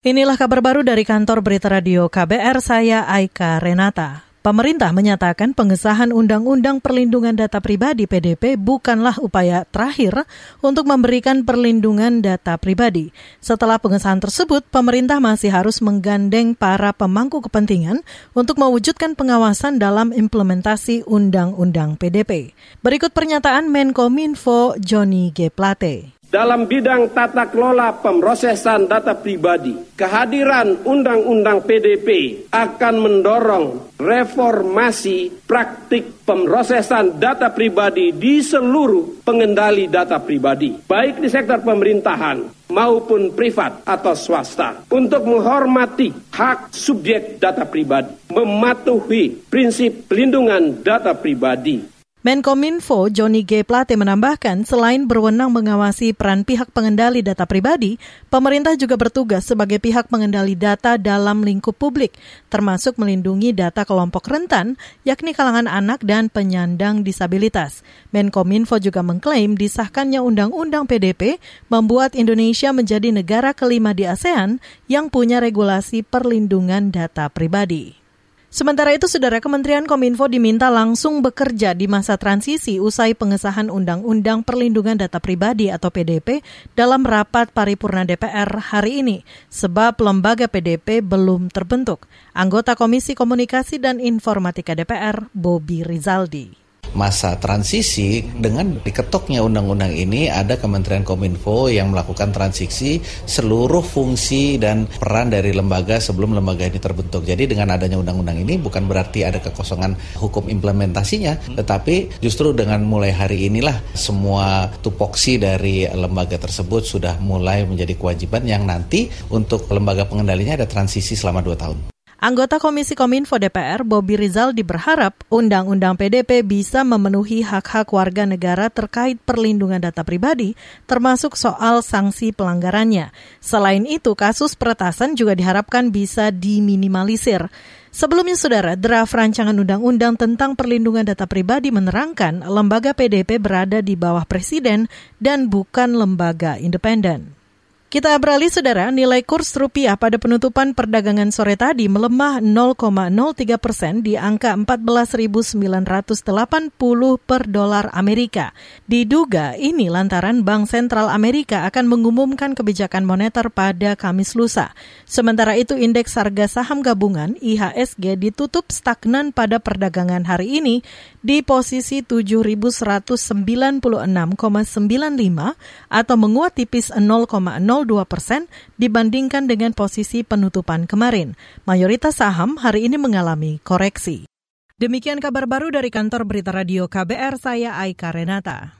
Inilah kabar baru dari kantor berita radio KBR, saya Aika Renata. Pemerintah menyatakan pengesahan Undang-Undang Perlindungan Data Pribadi PDP bukanlah upaya terakhir untuk memberikan perlindungan data pribadi. Setelah pengesahan tersebut, pemerintah masih harus menggandeng para pemangku kepentingan untuk mewujudkan pengawasan dalam implementasi Undang-Undang PDP. Berikut pernyataan Menkominfo Johnny G. Plate dalam bidang tata kelola pemrosesan data pribadi, kehadiran Undang-Undang PDP akan mendorong reformasi praktik pemrosesan data pribadi di seluruh pengendali data pribadi, baik di sektor pemerintahan maupun privat atau swasta, untuk menghormati hak subjek data pribadi, mematuhi prinsip pelindungan data pribadi, Menkominfo Johnny G. Plate menambahkan, selain berwenang mengawasi peran pihak pengendali data pribadi, pemerintah juga bertugas sebagai pihak pengendali data dalam lingkup publik, termasuk melindungi data kelompok rentan, yakni kalangan anak dan penyandang disabilitas. Menkominfo juga mengklaim disahkannya Undang-Undang PDP membuat Indonesia menjadi negara kelima di ASEAN yang punya regulasi perlindungan data pribadi. Sementara itu, Saudara Kementerian Kominfo diminta langsung bekerja di masa transisi usai pengesahan Undang-Undang Perlindungan Data Pribadi atau PDP dalam rapat paripurna DPR hari ini, sebab lembaga PDP belum terbentuk. Anggota Komisi Komunikasi dan Informatika DPR, Bobi Rizaldi masa transisi dengan diketoknya undang-undang ini ada Kementerian Kominfo yang melakukan transisi seluruh fungsi dan peran dari lembaga sebelum lembaga ini terbentuk. Jadi dengan adanya undang-undang ini bukan berarti ada kekosongan hukum implementasinya, tetapi justru dengan mulai hari inilah semua tupoksi dari lembaga tersebut sudah mulai menjadi kewajiban yang nanti untuk lembaga pengendalinya ada transisi selama dua tahun. Anggota Komisi Kominfo DPR Bobi Rizaldi berharap Undang-Undang PDP bisa memenuhi hak-hak warga negara terkait perlindungan data pribadi, termasuk soal sanksi pelanggarannya. Selain itu, kasus peretasan juga diharapkan bisa diminimalisir. Sebelumnya, saudara, draft rancangan undang-undang tentang perlindungan data pribadi menerangkan lembaga PDP berada di bawah presiden dan bukan lembaga independen. Kita beralih saudara, nilai kurs rupiah pada penutupan perdagangan sore tadi melemah 0,03 persen di angka 14.980 per dolar Amerika. Diduga ini lantaran Bank Sentral Amerika akan mengumumkan kebijakan moneter pada Kamis lusa. Sementara itu indeks harga saham gabungan IHSG ditutup stagnan pada perdagangan hari ini di posisi 7.196,95 atau menguat tipis 0,0 0,02 persen dibandingkan dengan posisi penutupan kemarin. Mayoritas saham hari ini mengalami koreksi. Demikian kabar baru dari kantor berita radio KBR, saya Aika Renata.